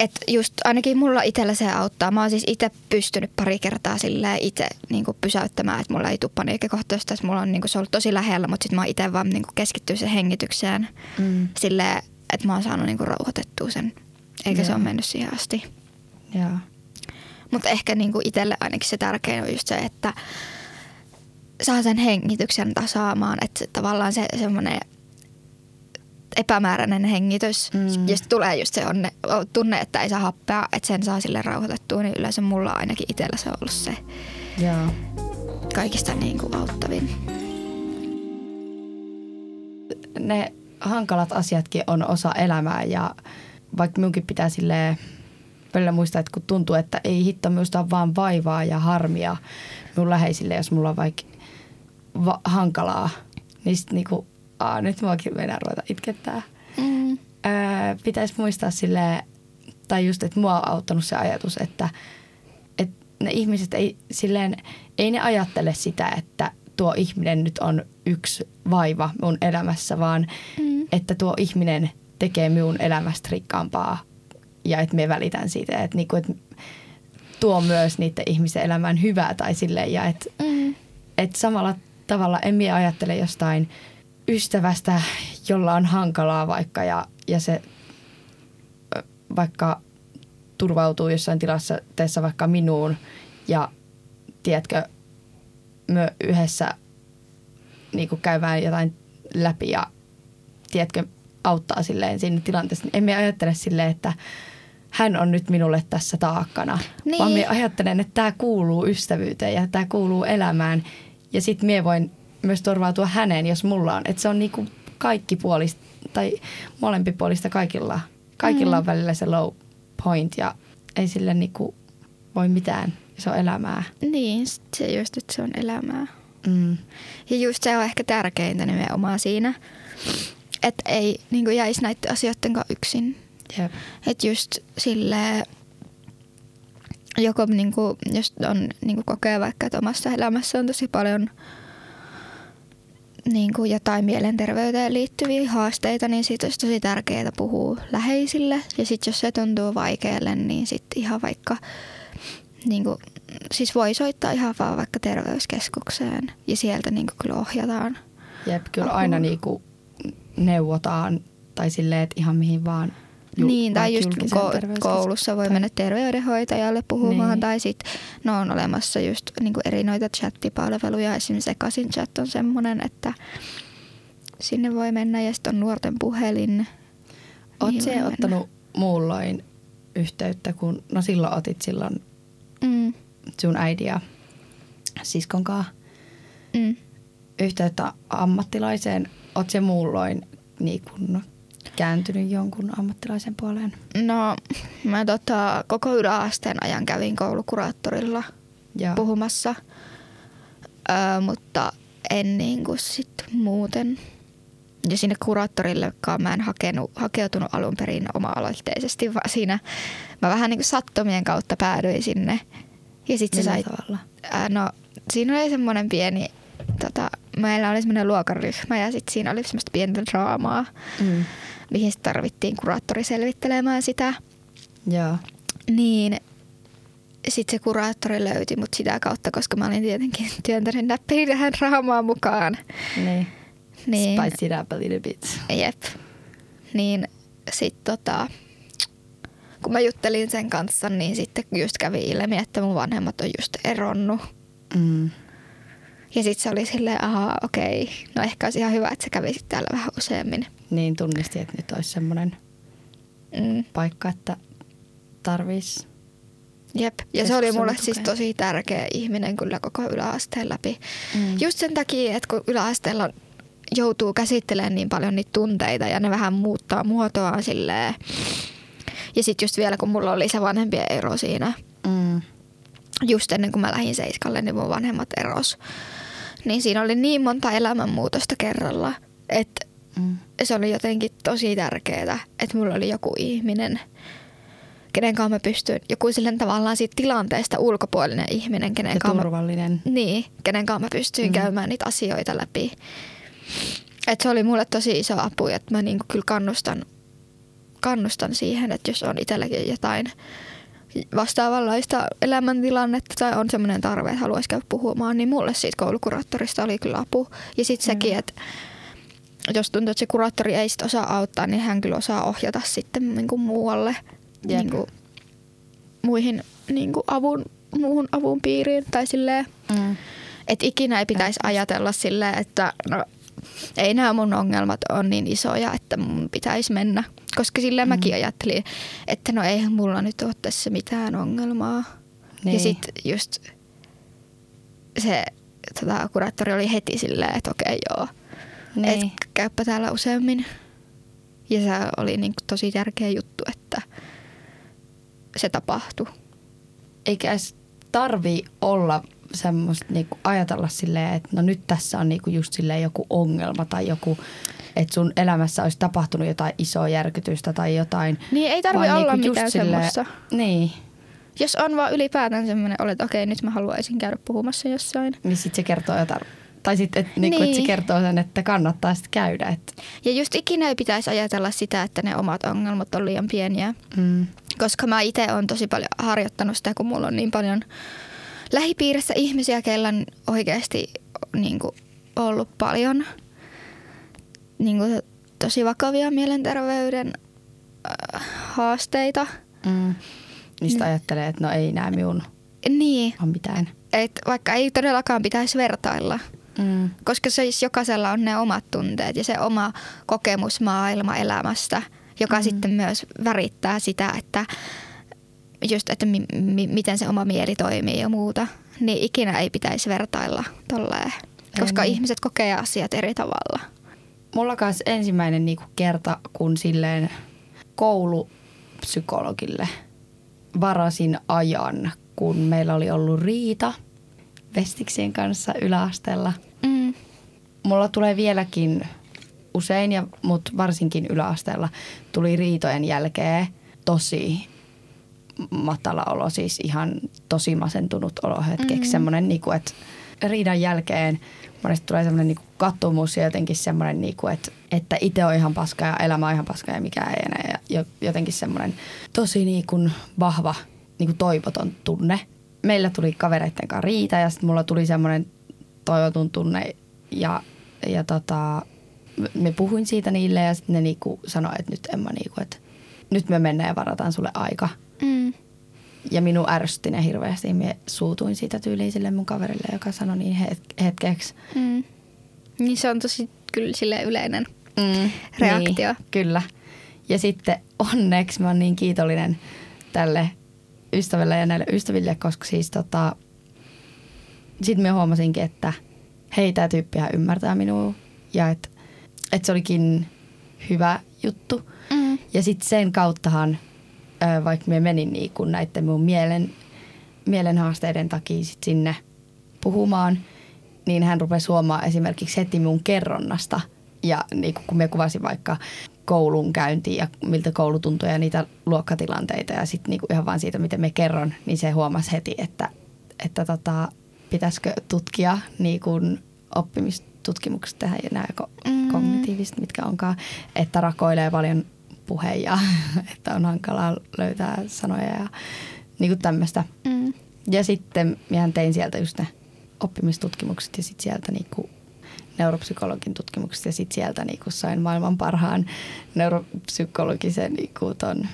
Et just ainakin mulla itsellä se auttaa. Mä oon siis itse pystynyt pari kertaa silleen itse niin pysäyttämään, että mulla ei tule paniikkikohtaista. että Mulla on niin se ollut tosi lähellä, mutta sitten mä oon itse vaan niin keskittynyt sen hengitykseen Mm. silleen, että mä oon saanut niin rauhoitettua sen. Eikä se Joo. ole mennyt siihen asti. Joo. Mutta ehkä niin itselle ainakin se tärkein on just se, että saa sen hengityksen tasaamaan. Että se, tavallaan se semmoinen epämääräinen hengitys. Mm. Ja sitten tulee just se onne, tunne, että ei saa happea, että sen saa sille rauhoitettua. Niin yleensä mulla ainakin itsellä se on ollut se Joo. kaikista niin kuin auttavin. ne hankalat asiatkin on osa elämää ja vaikka minunkin pitää sille välillä muistaa, että kun tuntuu, että ei hitto, minusta on vaan vaivaa ja harmia minun läheisille, jos mulla on vaikka va- hankalaa, niin sitten niinku Aa, nyt muakin meinaa ruveta itkettää. Mm. Öö, pitäisi muistaa sille tai just, että mua on auttanut se ajatus, että, että ne ihmiset ei, silleen, ei ne ajattele sitä, että tuo ihminen nyt on yksi vaiva mun elämässä, vaan Mm. että tuo ihminen tekee minun elämästä rikkaampaa ja että me välitän siitä, että, niinku, että tuo myös niiden ihmisen elämään hyvää tai silleen ja että Mm. et samalla tavalla en minä ajattele jostain ystävästä, jolla on hankalaa vaikka ja, ja se vaikka turvautuu jossain tilassa teessä vaikka minuun ja tiedätkö, me yhdessä niin käymään jotain läpi ja tiedätkö, auttaa silleen siinä tilanteessa. niin Emme ajattele silleen, että hän on nyt minulle tässä taakkana, Niin. vaan minä ajattelen, että tämä kuuluu ystävyyteen ja tämä kuuluu elämään. Ja sitten minä voin myös turvautua häneen, jos mulla on. Että se on niinku kaikki puolista tai molempipuolista kaikilla. Kaikilla Mm. on välillä se low point ja ei sille niinku voi mitään. Se on elämää. Niin, se just, että se on elämää. Mm. Ja just se on ehkä tärkeintä nimenomaan siinä, että ei niin jäisi näiden asioiden kanssa yksin. Jep. Että just silleen, joko niin kuin, jos on niin kuin kokee vaikka, että omassa elämässä on tosi paljon niin kuin jotain mielenterveyteen liittyviä haasteita, niin siitä olisi tosi tärkeää puhua läheisille. Ja sitten jos se tuntuu vaikealle, niin sitten ihan vaikka, niin kuin, siis voi soittaa ihan vaan vaikka terveyskeskukseen ja sieltä niin kuin kyllä ohjataan. Jep, kyllä Apua. aina niinku neuvotaan tai silleen, että ihan mihin vaan. Jul- niin, tai just ko- koulussa voi Tai- mennä terveydenhoitajalle puhumaan, Niin. tai sitten no on olemassa just niin kuin eri noita chattipalveluja, esimerkiksi Sekasin chat on semmoinen, että sinne voi mennä, ja sitten on nuorten puhelin. Voi mennä. ottanut muulloin yhteyttä, kun no silloin otit silloin Mm, sun äiti ja siskon kanssa mm. yhteyttä ammattilaiseen. Oot se muulloin niin kun kääntynyt jonkun ammattilaisen puoleen? No, mä tota, koko yläasteen ajan kävin koulukuraattorilla Ja, puhumassa, öö, mutta en niin kuin sit muuten. Ja sinne kuraattorillekaan mä en hakenut, hakeutunut alun perin oma-aloitteisesti, vaan siinä mä vähän niin kuin sattumien kautta päädyin sinne. Ja sitten se sai, tavalla? ää, no siinä oli semmoinen pieni, tota, meillä oli semmoinen luokaryhmä ja sitten siinä oli semmoista pientä draamaa, Mm. Mihin tarvittiin kuraattori selvittelemään sitä. Joo. Niin sitten se kuraattori löyti mut sitä kautta, koska mä olin tietenkin [LAUGHS] työntänyt näppäni tähän raamaan mukaan. Niin. Niin, Spice it up a little bit. jep. Niin sit tota, kun mä juttelin sen kanssa, niin sitten just kävi ilmi, että mun vanhemmat on just eronnut. Mm. Ja sitten se oli silleen, ahaa, okei, no ehkä olisi ihan hyvä, että sä kävisit täällä vähän useammin. Niin tunnisti, että nyt olisi semmoinen Mm. paikka, että tarvis. Jep. Ja se oli mulle siis tukea. tosi tärkeä ihminen kyllä koko yläasteen läpi. Mm. Just sen takia, että kun yläasteella joutuu käsittelemään niin paljon niitä tunteita ja ne vähän muuttaa muotoaan silleen. Ja sitten just vielä, kun mulla oli se vanhempien ero siinä, Mm. just ennen kuin mä lähdin Seiskalle, niin mun vanhemmat eros. Niin siinä oli niin monta elämänmuutosta kerralla, että Mm. se oli jotenkin tosi tärkeää, että mulla oli joku ihminen, kenen kanssa mä pystyin, joku silleen tavallaan siitä tilanteesta ulkopuolinen ihminen, kenen Ja kanssa mä turvallinen. niin, kenen kanssa mä pystyin mm. käymään niitä asioita läpi. Et se oli mulle tosi iso apu, että mä niinku kyllä kannustan, kannustan siihen, että jos on itselläkin jotain vastaavanlaista elämäntilannetta tai on semmoinen tarve, että haluaisi käydä puhumaan, niin mulle siitä koulukuraattorista oli kyllä apu. Ja sitten sekin, että jos tuntuu, että se kuraattori ei sit osaa auttaa, niin hän kyllä osaa ohjata sitten niinku muualle Jep. niinku, muihin niinku avun, muuhun avun piiriin tai silleen. Mm. Että ikinä ei pitäisi ajatella silleen, että no, ei nämä mun ongelmat ole niin isoja, että mun pitäisi mennä. Koska silleen mm. mäkin ajattelin, että no eihän mulla nyt ole tässä mitään ongelmaa. Niin. Ja sitten just se tota, kuraattori oli heti silleen, että okei joo, Niin. et käypä täällä useammin. Ja se oli niin tosi tärkeä juttu, että se tapahtui. Eikä edes tarvi olla semmoista niinku ajatella silleen, että no nyt tässä on niinku just silleen joku ongelma tai joku, että sun elämässä olisi tapahtunut jotain isoa järkytystä tai jotain. Niin ei tarvi Vaan olla niinku mitään semmoista. Niin, Jos on vaan ylipäätään semmoinen, olet, että okei, nyt mä haluaisin käydä puhumassa jossain. niin sitten se kertoo jotain. Tai sitten, että niinku, et se Niin. kertoo sen, että kannattaa sitten käydä. Et, Ja just ikinä ei pitäisi ajatella sitä, että ne omat ongelmat on liian pieniä. mm, Koska mä itse olen tosi paljon harjoittanut sitä, kun mulla on niin paljon lähipiirissä ihmisiä, keillä on oikeasti niin kuin, ollut paljon niin kuin, tosi vakavia mielenterveyden äh, haasteita. mm. Niistä ajattelee, että no ei nää minun Niin, on mitään. että vaikka ei todellakaan pitäisi vertailla, Mm. koska siis jokaisella on ne omat tunteet ja se oma kokemusmaailma elämästä, joka mm. sitten myös värittää sitä, että just, että mi- mi- miten se oma mieli toimii ja muuta. Niin ikinä ei pitäisi vertailla tolleen, koska niin. ihmiset kokee asiat eri tavalla. Mulla kanssa ensimmäinen niinku kerta, kun silleen koulupsykologille varasin ajan, kun meillä oli ollut riita Vestiksien kanssa yläasteella. Mm. Mulla tulee vieläkin usein, ja, mutta varsinkin yläasteella, tuli riitojen jälkeen tosi matala olo, siis ihan tosi masentunut olo hetkeksi. Mm-hmm. Semmoinen, niinku, että riidan jälkeen monesti tulee semmoinen niinku kattumus ja jotenkin semmoinen, niinku, että, että itse on ihan paska ja elämä on ihan paska ja mikään ei enää. Ja jo- jotenkin semmoinen tosi niinku vahva niinku toivoton tunne. Meillä tuli kavereitten kanssa riita ja sitten mulla tuli semmoinen toivotun tunne ja, ja tota, me puhuin siitä niille ja sitten ne niinku sanoi, että nyt Emma, niinku, että nyt me mennään ja varataan sulle aika. Mm. Ja minun ärsytti ne hirveästi. Mie suutuin siitä tyyliin sille mun kaverille, joka sanoi niin het- hetkeksi. Mm. Niin se on tosi kyllä sille yleinen. Mm, Reaktio. Niin, kyllä. Ja sitten onneksi mä oon niin kiitollinen tälle ystävälle ja näille ystäville, koska siis tota, sitten mä huomasinkin, että hei, tämä tyyppihän ymmärtää minua ja että et se olikin hyvä juttu. Mm. Ja sitten sen kauttahan, vaikka me menin niinku näiden mun mielen, mielenhaasteiden takia sit sinne puhumaan, niin hän rupesi huomaa esimerkiksi heti mun kerronnasta. Ja niinku, kun me kuvasin vaikka koulun käyntiä ja miltä koulu ja niitä luokkatilanteita ja sitten niinku ihan vaan siitä, miten me kerron, niin se huomasi heti, että, että tota, pitäisikö tutkia niinku oppimistutkimukset tehdä ja nämä Mm. kognitiiviset, mitkä onkaan, että rakoilee paljon puheen ja [LAUGHS] että on hankalaa löytää sanoja ja niinku tämmöistä. Mm. Ja sitten minähän tein sieltä just ne oppimistutkimukset ja sitten sieltä niinku neuropsykologin tutkimukset ja sitten sieltä niinku sain maailman parhaan neuropsykologisen niinku ton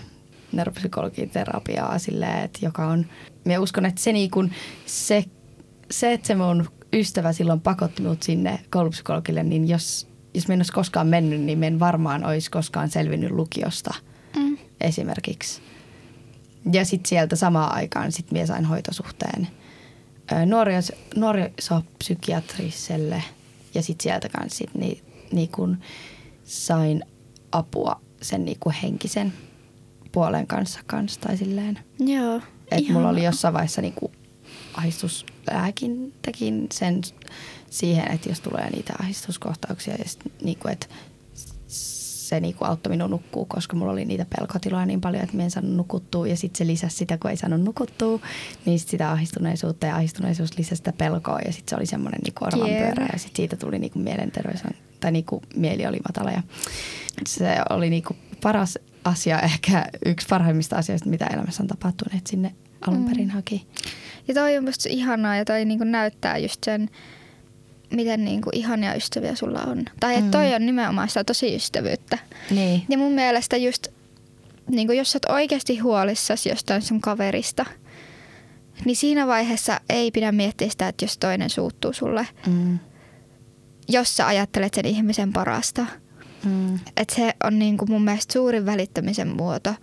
neuropsykologin terapiaa silleen, että joka on, minä uskon, että se niinku, se, se, että se mun ystävä silloin pakotti minut sinne koulupsykologille, niin jos, jos minä en olisi koskaan mennyt, niin minä en varmaan olisi koskaan selvinnyt lukiosta Mm. esimerkiksi. Ja sitten sieltä samaan aikaan sit minä sain hoitosuhteen ö, nuorios, nuorisopsykiatriselle ja sitten sieltä kanssa sit ni, niin kun sain apua sen niinku henkisen puolen kanssa kans tai silleen. Joo. Että mulla oli jossain vaiheessa niinku ahdistuslääkintäkin sen siihen, että jos tulee niitä ahdistuskohtauksia ja sit niinku, että se niinku auttoi minua nukkuu, koska mulla oli niitä pelkotiloja niin paljon, että minä en saanut nukuttua. Ja sitten se lisäsi sitä, kun ei saanut nukuttua, niin sit sitä ahdistuneisuutta ja ahdistuneisuus lisäsi sitä pelkoa. Ja sitten se oli semmoinen niinku orvanpyörä Kierre. ja sitten siitä tuli niinku mielenterveys, tai niinku mieli oli matala. Ja se oli niinku paras asia, ehkä yksi parhaimmista asioista, mitä elämässä on tapahtunut, että sinne alun Mm. perin haki. Ja toi on musta ihanaa ja toi niinku näyttää just sen, miten niinku ihania ystäviä sulla on. Tai että Mm. toi on nimenomaan sitä tosi ystävyyttä. Niin. Ja mun mielestä just, niinku jos sä oot oikeasti huolissasi jostain sun kaverista, niin siinä vaiheessa ei pidä miettiä sitä, että jos toinen suuttuu sulle. Mm. Jos sä ajattelet sen ihmisen parasta. Mm. Että se on niinku mun mielestä suurin välittämisen muoto.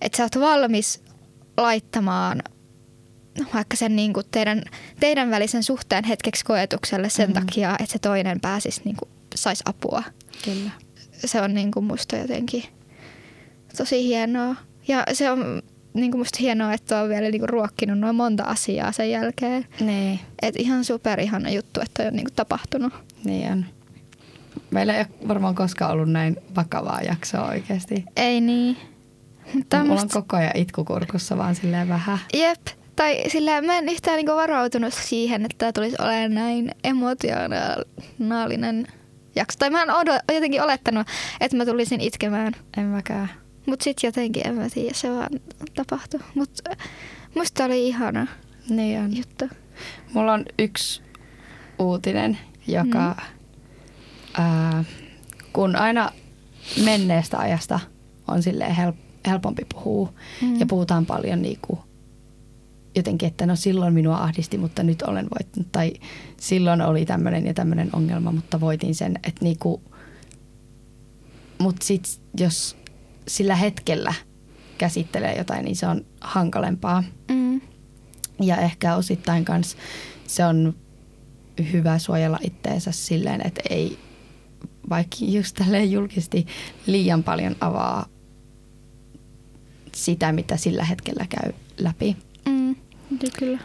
Että sä oot valmis laittamaan vaikka sen niinku teidän, teidän välisen suhteen hetkeksi koetukselle sen Mhm. mm-hmm. takia, että se toinen pääsisi niinku, saisi apua. Kyllä. Se on niinku musta jotenkin tosi hienoa. Ja se on niinku musta hienoa, että on vielä niinku ruokkinut noin monta asiaa sen jälkeen. Niin. Et ihan super ihana juttu, että on niinku tapahtunut. Niin on. Meillä ei ole varmaan koskaan ollut näin vakavaa jaksoa oikeasti. Ei niin. Mutta Mulla on koko ajan itkukurkussa vaan silleen vähän. jep. Tai sillä mä en yhtään niinku varautunut siihen, että tämä tulisi olemaan näin emotionaalinen jakso. Tai mä en odo- jotenkin olettanut, että mä tulisin itkemään. En mäkään. Mutta sitten jotenkin, en mä tiedä, se vaan tapahtui. Mutta musta oli ihana Niin on. juttu. Mulla on yksi uutinen, joka mm. ää, kun aina menneestä ajasta on silleen help, helpompi puhua mm. ja puhutaan paljon niinku jotenkin, että no silloin minua ahdisti, mutta nyt olen voittanut. Tai silloin oli tämmöinen ja tämmöinen ongelma, mutta voitin sen. Että niinku, mutta sitten jos sillä hetkellä käsittelee jotain, niin se on hankalempaa. Mm. Ja ehkä osittain kans se on hyvä suojella itteensä silleen, että ei vaikka just tälleen julkisesti liian paljon avaa sitä, mitä sillä hetkellä käy läpi. Niin kyllä.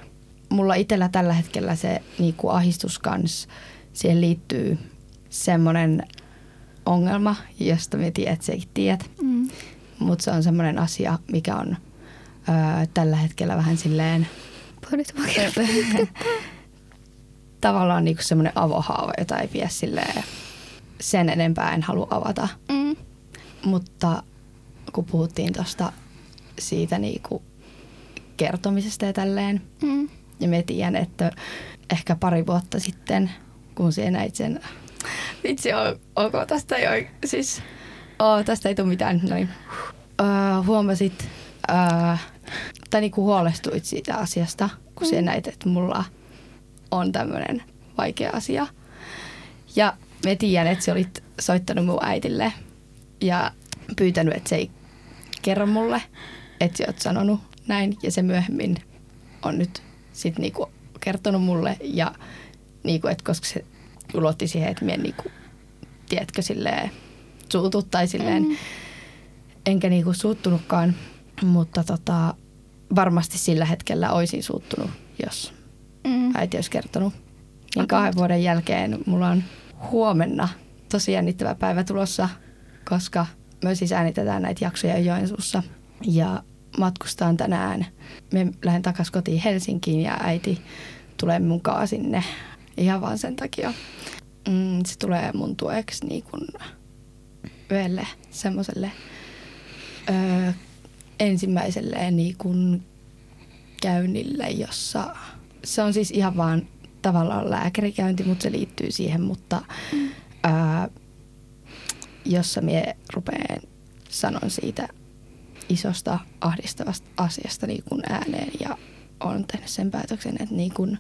Mulla itsellä tällä hetkellä se niinku ahdistus kans, siihen liittyy semmoinen ongelma, josta me tiedät, että sä tiedät. Mm. Mutta se on semmoinen asia, mikä on öö, tällä hetkellä vähän silleen [LAUGHS] tavallaan niinku semmoinen avohaava, jota ei vie silleen sen enempää en halua avata. Mm. Mutta kun puhuttiin tuosta siitä niinku kertomisesta ja tälleen, Mm. ja me tiedän, että ehkä pari vuotta sitten, kun sinä näit sen, vitsi, on, ok, tästä ei ole, siis, oh, tästä ei tule mitään, noin. Uh, huomasit, uh, tai niinku huolestuit siitä asiasta, kun mm. sinä näit, että mulla on tämmöinen vaikea asia. Ja me tiedän, että sä olit soittanut mun äitille ja pyytänyt, että se ei kerro mulle, että sä oot sanonut näin. Ja se myöhemmin on nyt sit niinku kertonut mulle. Ja niinku, että koska se ulotti siihen, että mie niinku, tiedätkö, silleen suutu tai silleen, Mm. enkä niinku suuttunutkaan. Mutta tota, varmasti sillä hetkellä olisin suuttunut, jos Mm. äiti olisi kertonut. Niin kahden vuoden jälkeen mulla on huomenna tosi jännittävä päivä tulossa, koska me siis äänitetään näitä jaksoja Joensuussa. Ja matkustaan tänään. Me lähden takaisin kotiin Helsinkiin ja äiti tulee mukaan sinne ihan vaan sen takia. Mm, se tulee mun tueksi niin kun yhdelle semmoiselle ensimmäiselle niin kun käynnille, jossa se on siis ihan vaan tavallaan lääkärikäynti, mutta se liittyy siihen, mutta ää, jossa mie rupeen sanon siitä isosta ahdistavasta asiasta niin kuin ääneen ja olen tehnyt sen päätöksen, että niin kuin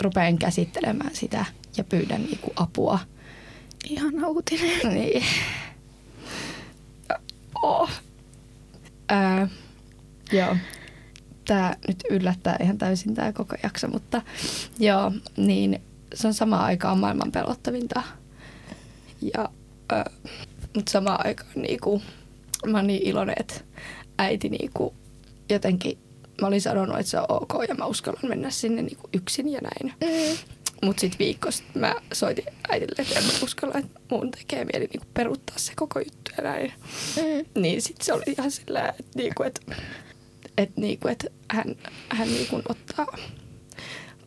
rupeen käsittelemään sitä ja pyydän niin kuin apua. Ihana uutinen. [LAUGHS] Niin. Oh. Ää, joo. Tää nyt yllättää ihan täysin tää koko jakso, mutta joo, niin se on samaan aikaan maailman pelottavinta. Ja, ää, mutta samaan aikaan niinku, mä oon niin iloinen, että äiti niinku, jotenkin, mä olin sanonut, että se on ok ja mä uskallan mennä sinne niinku yksin ja näin. Mm. Mutta sitten viikko sit mä soitin äidille, että en mä uskalla, että mun tekee mieli niinku peruuttaa se koko juttu ja näin. Mm. Niin sitten se oli ihan sillä, että niinku, et, et, niinku, et hän, hän niinku ottaa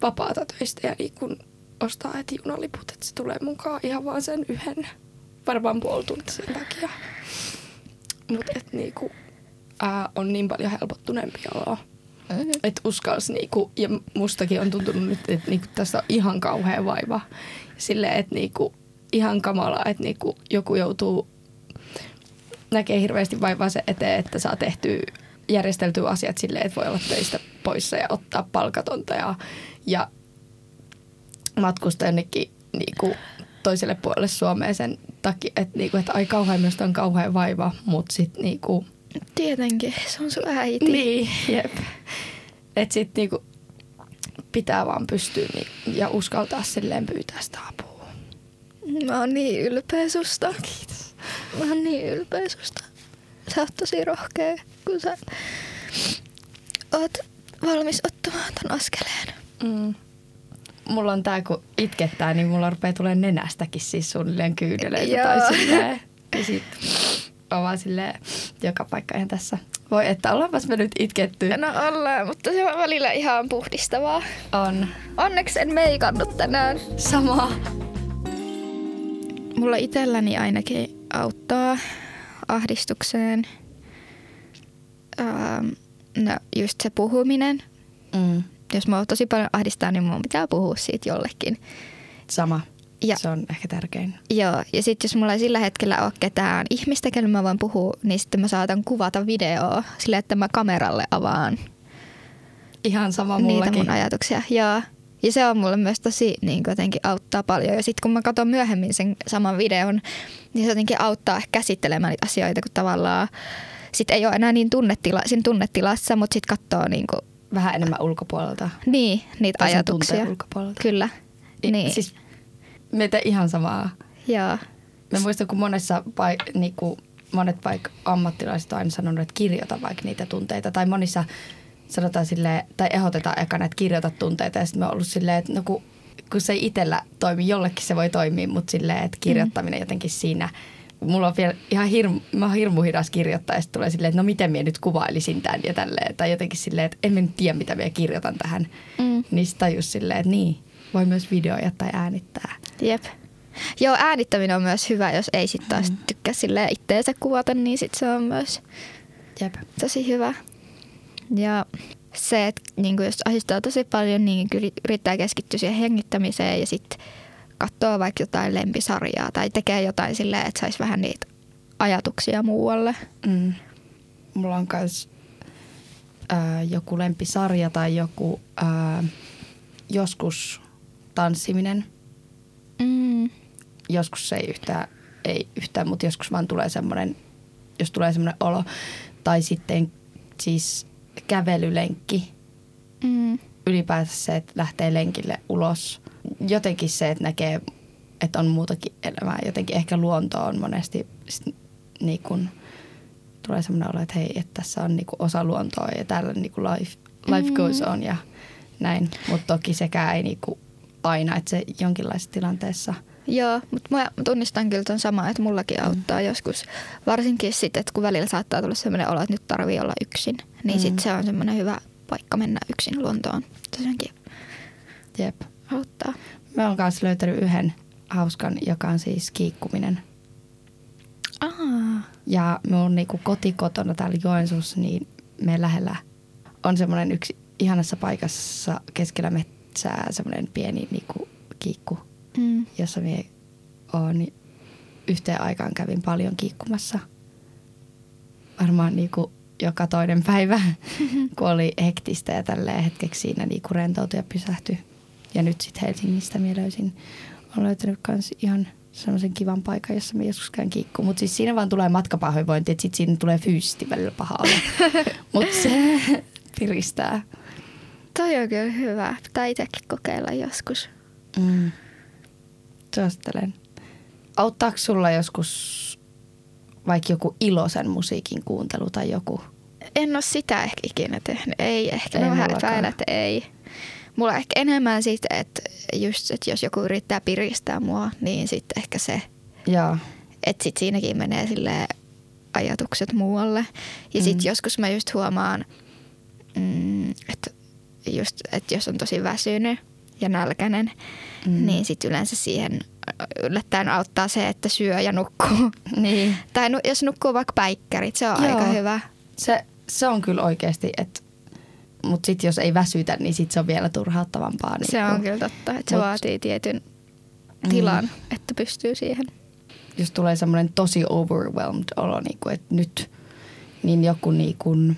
vapaata töistä ja niinku ostaa heti junaliput, että se tulee mukaan ihan vaan sen yhden, varmaan puoli tuntia sen takia. Mutta et niinku, ää, on niin paljon helpottuneempi olo. Mm. Että uskalsi niinku, ja mustakin on tuntunut nyt, että niinku tässä on ihan kauhea vaiva. Silleen, että niinku, ihan kamala, että niinku, joku joutuu näkee hirveästi vaivaa se eteen, että saa tehtyä järjesteltyä asiat silleen, että voi olla töistä poissa ja ottaa palkatonta ja, ja matkustaa jonnekin niinku, toiselle puolelle Suomeen sen takia, että, niinku, että ai kauhean myös on kauhean vaiva, mutta sitten niinku, Tietenkin, se on sun äiti. niin, jep. Että sit niinku pitää vaan pystyä niin, ja uskaltaa silleen pyytää sitä apua. Mä oon niin ylpeä susta. Kiitos. Mä oon niin ylpeä susta. Sä oot tosi rohkea, kun sä oot valmis ottamaan ton askeleen. Mm. Mulla on tää, kun itkettää, niin mulla rupeaa tulee nenästäkin siis suunnilleen kyydeleitä Joo. tai silleen. Ja sit on vaan silleen joka paikka ihan tässä. Voi, että ollaanpas me nyt itketty. No ollaan, mutta se on välillä ihan puhdistavaa. On. Onneksi en meikannut tänään. Sama. Mulla itselläni ainakin auttaa ahdistukseen ähm, no just se puhuminen. Mm. Jos mua tosi paljon ahdistaa, niin mun pitää puhua siitä jollekin. Sama. Ja- Se on ehkä tärkein. Joo, ja sitten jos mulla ei sillä hetkellä ole ketään ihmistä, kenelle mä voin puhua, niin sitten mä saatan kuvata videoa sillä, että mä kameralle avaan Ihan sama niitä mullakin. mun ajatuksia. Joo. Ja se on mulle myös tosi niin jotenkin auttaa paljon. Ja sitten kun mä katson myöhemmin sen saman videon, niin se jotenkin auttaa ehkä käsittelemään niitä asioita, kun tavallaan sit ei ole enää niin tunnetila, siinä tunnetilassa, mutta sitten katsoo niin, kuin, Vähän enemmän ulkopuolelta. niin niitä Tai ajatuksia. ulkopuolelta. Kyllä. Niin. Siis meitä ihan samaa. Joo. Mä muistan, kun monessa paik- niinku, monet vaikka ammattilaiset on aina sanonut, että kirjoita vaikka niitä tunteita. Tai monissa sanotaan silleen, tai ehdotetaan ekana, että kirjoita tunteita. Ja sitten mä oon ollut silleen, että no kun, kun se ei itsellä toimi, jollekin se voi toimia, mutta silleen, että kirjoittaminen jotenkin siinä mulla on vielä ihan hirmu, mä oon hirmu hidas kirjoittaa ja sitten tulee silleen, että no miten minä nyt kuvailisin tämän ja tälleen. Tai jotenkin silleen, että en mä nyt tiedä, mitä minä kirjoitan tähän. Mm. Niin sitten tajus silleen, että niin, voi myös videoja tai äänittää. Jep. Joo, äänittäminen on myös hyvä, jos ei sitten taas Mm. tykkää silleen itteensä kuvata, niin sit se on myös Jep. tosi hyvä. Ja se, että niin jos ahdistaa tosi paljon, niin kyllä yrittää keskittyä siihen hengittämiseen ja sitten katsoo vaikka jotain lempisarjaa tai tekee jotain silleen, että saisi vähän niitä ajatuksia muualle. Mm. Mulla on myös joku lempisarja tai joku ää, joskus tanssiminen. Mm. Joskus se ei yhtään, ei yhtään, mutta joskus vaan tulee semmoinen, jos tulee semmoinen olo. Tai sitten siis kävelylenkki. Mm. Ylipäänsä se, että lähtee lenkille ulos. Jotenkin se, että näkee, että on muutakin elämää. Jotenkin ehkä luonto on monesti niin kun, tulee semmoinen olo, että hei, että tässä on niinku osa luontoa ja täällä niinku life, life Mm. goes on ja näin. Mutta toki sekään ei niinku aina, että se jonkinlaisessa tilanteessa. Joo, mutta mä tunnistan kyllä ton samaa, että mullakin auttaa mm. joskus. Varsinkin sitten, että kun välillä saattaa tulla sellainen olo, että nyt tarvii olla yksin. Niin Mm. mm. sitten se on semmoinen hyvä paikka mennä yksin luontoon. Tosiaankin Jep. auttaa. Mä oon kanssa löytänyt yhden hauskan, joka on siis kiikkuminen. Aa. Ja mun niinku kotikotona täällä Joensuussa, niin me lähellä on semmoinen yksi ihanassa paikassa keskellä metsää semmoinen pieni niinku kiikku, Mm. jossa me oon yhteen aikaan kävin paljon kiikkumassa. Varmaan niinku joka toinen päivä, [LAUGHS] kun oli hektistä ja tälleen hetkeksi siinä niinku rentoutui ja pysähtyi. Ja nyt sitten Helsingistä minä löysin, olen löytänyt kans ihan semmoisen kivan paikan, jossa me joskus käyn kiikkuun. Mutta siis siinä vaan tulee matkapahoinvointi, että sitten siinä tulee fyysisesti välillä paha olla. [LAUGHS] Mutta se [LAUGHS] piristää. Toi on kyllä hyvä. Pitää itsekin kokeilla joskus. Mm. Suosittelen. Auttaako sulla joskus vaikka joku iloisen musiikin kuuntelu tai joku? En ole sitä ehkä ikinä tehnyt. Ei ehkä. Ei Mä vähän epäilen, että ei. Mulla on ehkä enemmän siitä, että just, että jos joku yrittää piristää mua, niin sitten ehkä se, Joo. että sit siinäkin menee sille ajatukset muualle. Ja Mm. sitten joskus mä just huomaan, mm, että just, että jos on tosi väsynyt ja nälkäinen, Mm. mm. niin sitten yleensä siihen yllättäen auttaa se, että syö ja nukkuu. [LAUGHS] Niin. tai nu, jos nukkuu vaikka päikkärit, se on Joo. aika hyvä. Se, se on kyllä oikeasti, että mutta sitten jos ei väsytä, niin sit se on vielä turhauttavampaa. Niin Se on kun- kyllä totta, että se Mut- vaatii tietyn Mm. tilan, että pystyy siihen. jos tulee semmoinen tosi overwhelmed olo, niin kuin, että nyt, niin joku niin kuin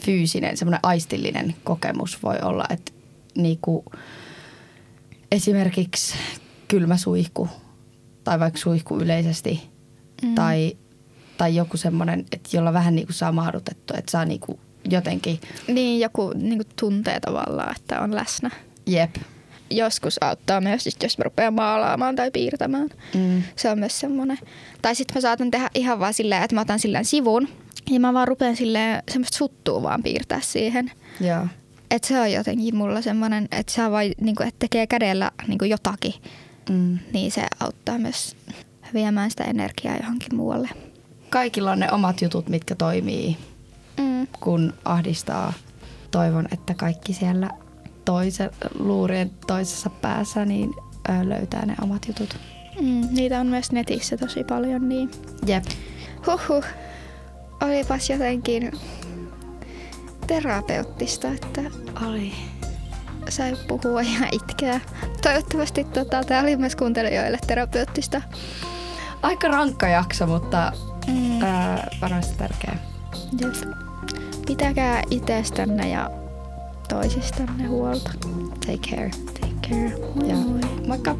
fyysinen, semmoinen aistillinen kokemus voi olla, että niin kuin esimerkiksi kylmä suihku tai vaikka suihku yleisesti Mm. tai, tai joku semmoinen, että jolla vähän niin kuin saa mahdutettua, että saa niin kuin jotenkin, Niin, joku niin tuntee tavallaan, että on läsnä. jep, joskus auttaa myös, jos mä rupean maalaamaan tai piirtämään. Mm. Se on myös semmoinen. Tai sitten mä saatan tehdä ihan vaan silleen, että mä otan silleen sivun ja mä vaan rupean silleen semmoista suttua vaan piirtää siihen. Joo. Että se on jotenkin mulla semmoinen, että saa vai, niinku, että tekee kädellä niinku jotakin, Mm. niin se auttaa myös viemään sitä energiaa johonkin muualle. Kaikilla on ne omat jutut, mitkä toimii, Mm. kun ahdistaa. Toivon, että kaikki siellä toise, luurien toisessa päässä niin löytää ne omat jutut. Mm, niitä on myös netissä tosi paljon, niin Jep. huhhuh. Olipas jotenkin terapeuttista, että Oli. sai puhua ja itkeä. Toivottavasti tota, tämä oli myös kuuntelijoille terapeuttista. Aika rankka jakso, mutta Mm. ää, varmasti tärkeä. Jep. Pitäkää itsestänne ja toisistanne huolta. Take care. Take care. Moi Ja moi. moikka!